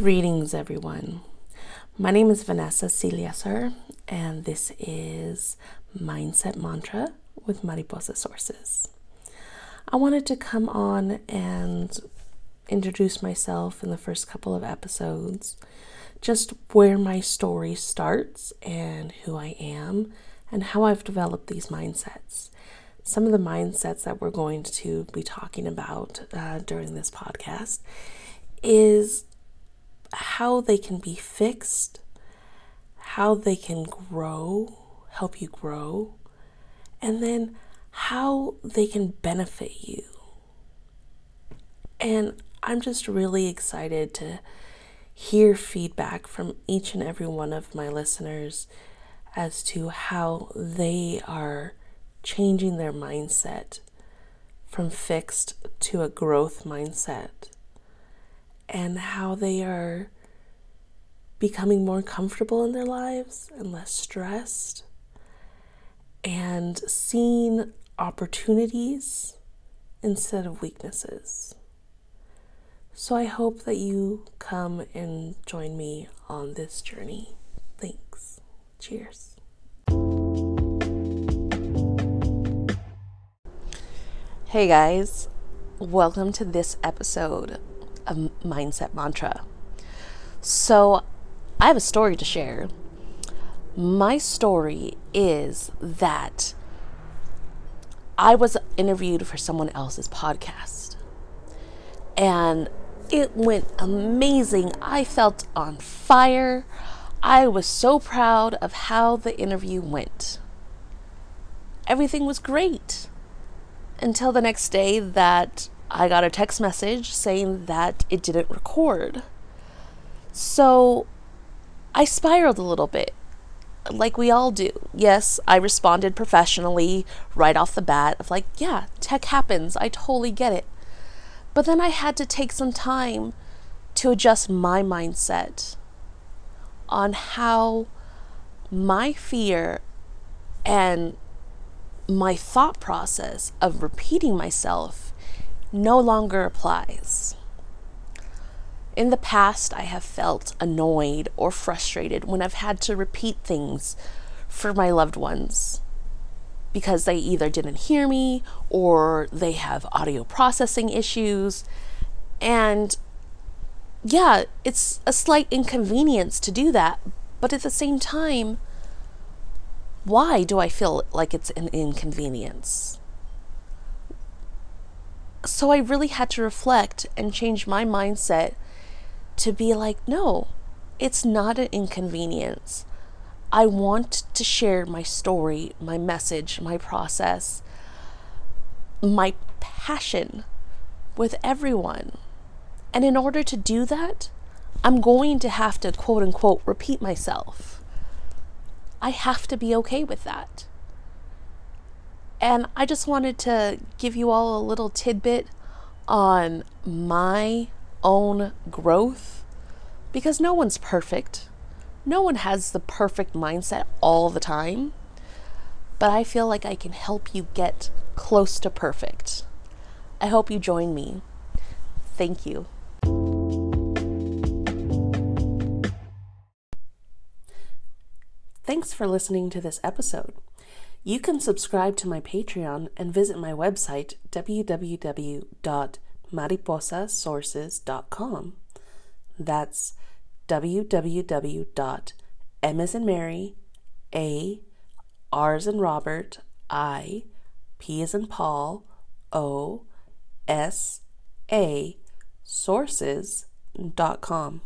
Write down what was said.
Greetings, everyone. My name is Vanessa Ciliasar, and this is Mindset Mantra with Mariposa Sources. I wanted to come on and introduce myself in the first couple of episodes, just where my story starts and who I am, and how I've developed these mindsets. Some of the mindsets that we're going to be talking about uh, during this podcast is how they can be fixed, how they can grow, help you grow, and then how they can benefit you. And I'm just really excited to hear feedback from each and every one of my listeners as to how they are changing their mindset from fixed to a growth mindset and how they are becoming more comfortable in their lives and less stressed and seeing opportunities instead of weaknesses. So I hope that you come and join me on this journey. Thanks. Cheers. Hey guys, welcome to this episode of Mindset Mantra. So, I have a story to share. My story is that I was interviewed for someone else's podcast. And it went amazing. I felt on fire. I was so proud of how the interview went. Everything was great until the next day that I got a text message saying that it didn't record. So I spiraled a little bit, like we all do. Yes, I responded professionally right off the bat of like, yeah, tech happens. I totally get it. But then I had to take some time to adjust my mindset on how my fear and my thought process of repeating myself no longer applies. In the past, I have felt annoyed or frustrated when I've had to repeat things for my loved ones because they either didn't hear me or they have audio processing issues. And yeah, it's a slight inconvenience to do that. But at the same time, why do I feel like it's an inconvenience? So I really had to reflect and change my mindset to be like, no, it's not an inconvenience. I want to share my story, my message, my process, my passion with everyone. And in order to do that, I'm going to have to quote unquote repeat myself. I have to be okay with that. And I just wanted to give you all a little tidbit on my own growth because no one's perfect. No one has the perfect mindset all the time. But I feel like I can help you get close to perfect. I hope you join me. Thank you. Thanks for listening to this episode. You can subscribe to my Patreon and visit my website, www.mariposasources.com. That's www.m as in Mary, A, R as in Robert, I, P as in Paul, O, S, A, sources.com.